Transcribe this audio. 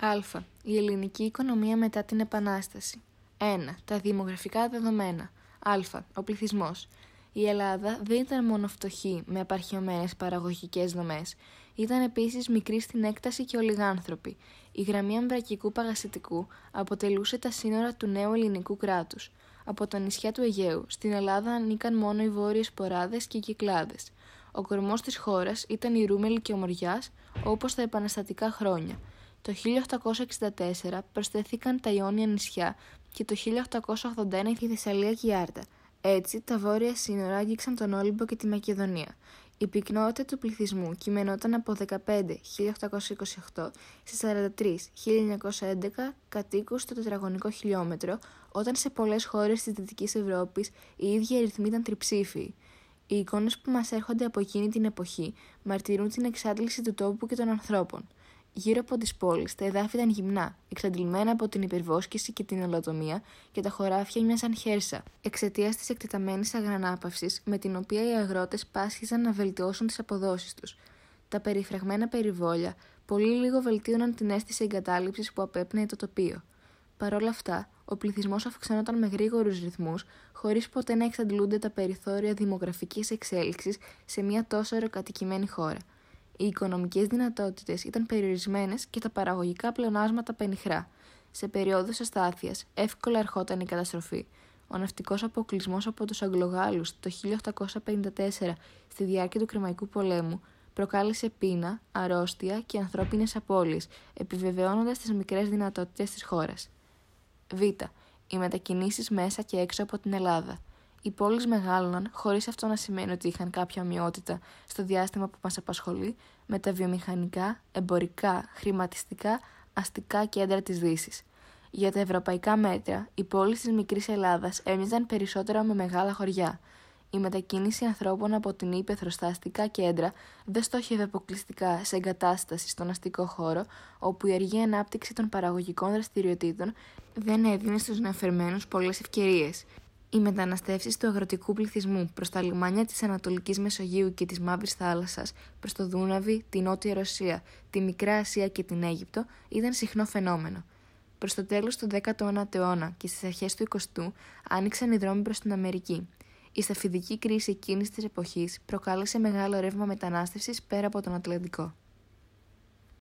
Α. Η ελληνική οικονομία μετά την Επανάσταση. 1. Τα δημογραφικά δεδομένα. Α. Ο πληθυσμός. Η Ελλάδα δεν ήταν μόνο φτωχή με απαρχιωμένε παραγωγικές δομές. Ήταν επίσης μικρή στην έκταση και ολιγάνθρωπη. Η γραμμή αμβρακικού παγασιτικού αποτελούσε τα σύνορα του νέου ελληνικού κράτους. Από τα νησιά του Αιγαίου στην Ελλάδα ανήκαν μόνο οι βόρειες ποράδες και οι κυκλάδες. Ο κορμός της χώρας ήταν η Ρούμελη και ο Μοριάς, όπως τα επαναστατικά χρόνια. Το 1864 προσθέθηκαν τα Ιόνια νησιά και το 1881 η Θεσσαλία και η Άρτα. Έτσι, τα βόρεια σύνορα άγγιξαν τον Όλυμπο και τη Μακεδονία. Η πυκνότητα του πληθυσμού κειμενόταν από 15.828 σε 43.911 κατοίκους στο τετραγωνικό χιλιόμετρο, όταν σε πολλές χώρες της Δυτικής Ευρώπης οι ίδιοι αριθμοί ήταν τριψήφιοι. Οι εικόνες που μας έρχονται από εκείνη την εποχή μαρτυρούν την εξάντληση του τόπου και των ανθρώπων. Γύρω από τις πόλεις τα εδάφη ήταν γυμνά, εξαντλημένα από την υπερβόσκηση και την ολοτομία και τα χωράφια μοιάζαν χέρσα, εξαιτίας της εκτεταμένης αγρανάπαυσης με την οποία οι αγρότες πάσχιζαν να βελτιώσουν τις αποδόσεις τους. Τα περιφραγμένα περιβόλια πολύ λίγο βελτίωναν την αίσθηση εγκατάλειψης που απέπνεε το τοπίο. Παρ' όλα αυτά, ο πληθυσμός αυξανόταν με γρήγορους ρυθμούς, χωρίς ποτέ να εξαντλούνται τα περιθώρια δημογραφικής εξέλιξης σε μια τόσο αεροκατοικημένη χώρα. Οι οικονομικές δυνατότητες ήταν περιορισμένες και τα παραγωγικά πλεονάσματα πενιχρά. Σε περίοδου αστάθειας εύκολα ερχόταν η καταστροφή. Ο ναυτικός αποκλεισμός από τους Αγγλογάλους το 1854 στη διάρκεια του Κρημαϊκού πολέμου προκάλεσε πείνα, αρρώστια και ανθρώπινες απώλειες, επιβεβαιώνοντας τις μικρές δυνατότητες της χώρας. Β. Οι μετακινήσεις μέσα και έξω από την Ελλάδα. Οι πόλεις μεγάλωναν χωρίς αυτό να σημαίνει ότι είχαν κάποια ομοιότητα στο διάστημα που μας απασχολεί με τα βιομηχανικά, εμπορικά, χρηματιστικά, αστικά κέντρα της δύσης. Για τα ευρωπαϊκά μέτρα, οι πόλεις της μικρής Ελλάδας έμοιαζαν περισσότερο με μεγάλα χωριά. Η μετακίνηση ανθρώπων από την ύπεθρο στα αστικά κέντρα δεν στόχευε αποκλειστικά σε εγκατάσταση στον αστικό χώρο, όπου η αργή ανάπτυξη των παραγωγικών δραστηριοτήτων δεν έδινε στους νεοφερμένους πολλές ευκαιρίες. Οι μεταναστεύσεις του αγροτικού πληθυσμού προς τα λιμάνια της Ανατολικής Μεσογείου και της Μαύρης Θάλασσας, προς το Δούναβι, τη Νότια Ρωσία, τη Μικρά Ασία και την Αίγυπτο ήταν συχνό φαινόμενο. Προς το τέλος του 19ου αιώνα και στις αρχές του 20ου άνοιξαν οι δρόμοι προς την Αμερική. Η σταφιδική κρίση εκείνης της εποχής προκάλεσε μεγάλο ρεύμα μετανάστευσης πέρα από τον Ατλαντικό.